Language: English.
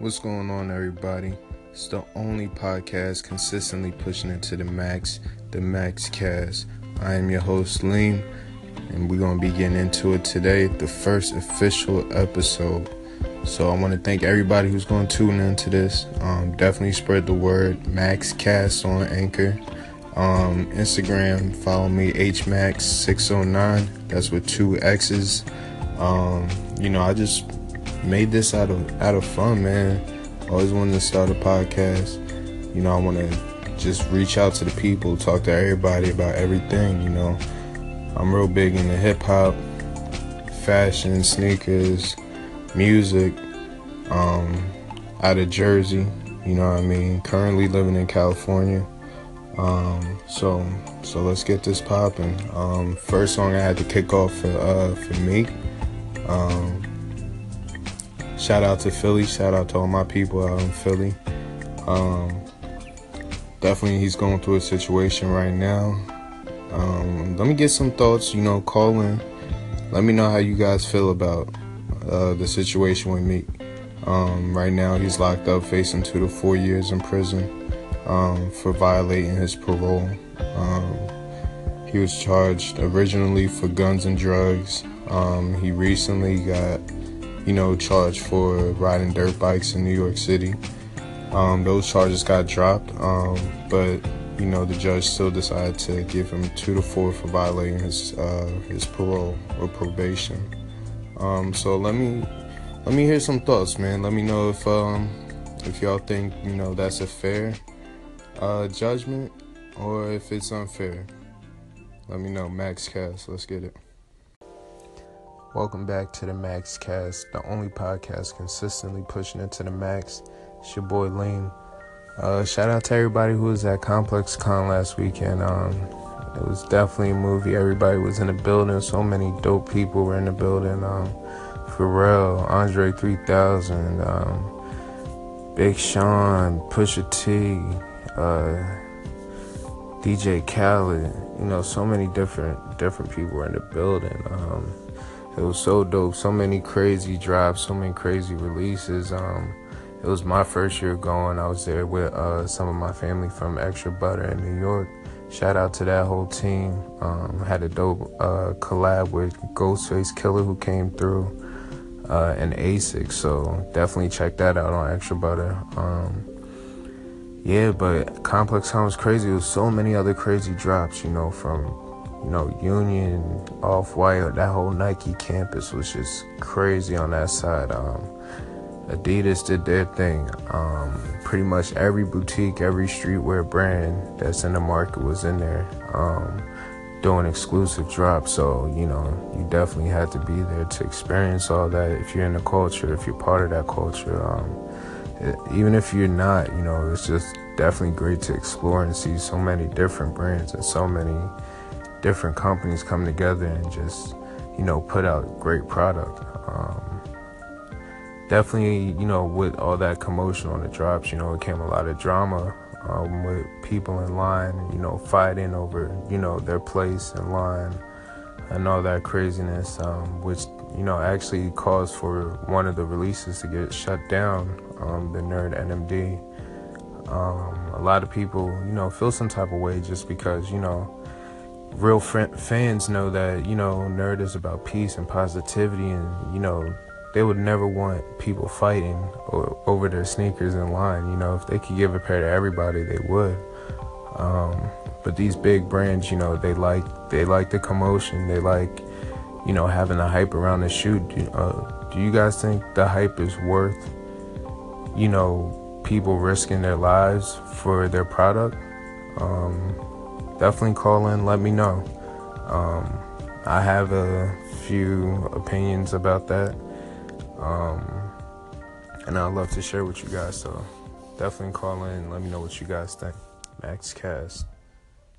What's going on, everybody? It's the only podcast consistently pushing it to the max, the Max Cast. I am your host, Lean, and we're going to be getting into it today, the first official episode. So I want to thank everybody who's going to tune into this. Um, definitely spread the word, Max Cast on Anchor. Um, Instagram, follow me, HMax609. That's with two X's. Um, you know, I just made this out of out of fun, man. Always wanted to start a podcast. You know, I want to just reach out to the people, talk to everybody about everything. You know, I'm real big into hip hop, fashion, sneakers, music. Um, out of Jersey, you know what I mean. Currently living in California. Um, so so let's get this popping. Um, first song I had to kick off for uh, for me. Um, Shout out to Philly. Shout out to all my people out in Philly. Um, definitely, he's going through a situation right now. Um, let me get some thoughts. You know, call in. Let me know how you guys feel about uh, the situation with Meek. Um, right now, he's locked up, facing two to four years in prison um, for violating his parole. Um, he was charged originally for guns and drugs. Um, he recently got you know, charged for riding dirt bikes in New York City. Um, those charges got dropped, um, but you know the judge still decided to give him two to four for violating his uh, his parole or probation. Um, so let me let me hear some thoughts, man. Let me know if um, if y'all think you know that's a fair uh, judgment or if it's unfair. Let me know, Max Cast. Let's get it. Welcome back to the Max Cast, the only podcast consistently pushing it to the max. It's your boy Lane. Uh, shout out to everybody who was at Complex Con last weekend. Um, it was definitely a movie. Everybody was in the building. So many dope people were in the building. Um, Pharrell, Andre 3000, um, Big Sean, Pusha T, uh, DJ Khaled. You know, so many different different people were in the building. Um, it was so dope. So many crazy drops, so many crazy releases. Um, it was my first year going. I was there with uh, some of my family from Extra Butter in New York. Shout out to that whole team. Um, had a dope uh, collab with Ghostface Killah who came through uh, and ASICS. So definitely check that out on Extra Butter. Um, yeah, but Complex was crazy. It was so many other crazy drops, you know, from you know, Union, Off White, that whole Nike campus was just crazy on that side. Um, Adidas did their thing. Um, pretty much every boutique, every streetwear brand that's in the market was in there um, doing exclusive drops. So, you know, you definitely had to be there to experience all that. If you're in the culture, if you're part of that culture, um, even if you're not, you know, it's just definitely great to explore and see so many different brands and so many different companies come together and just you know put out great product. Um, definitely you know with all that commotion on the drops you know it came a lot of drama um, with people in line you know fighting over you know their place in line and all that craziness um, which you know actually caused for one of the releases to get shut down um, the N.E.R.D NMD um, a lot of people you know feel some type of way just because you know real fans know that you know N.E.R.D is about peace and positivity and you know they would never want people fighting or, over their sneakers in line you know if they could give a pair to everybody they would. Um, but these big brands you know they like they like the commotion they like you know having the hype around the shoe. Do, uh, do you guys think the hype is worth you know people risking their lives for their product? Um, definitely call in, let me know. Um, I have a few opinions about that. Um, and I'd love to share with you guys. So definitely call in let me know what you guys think. Max Cast.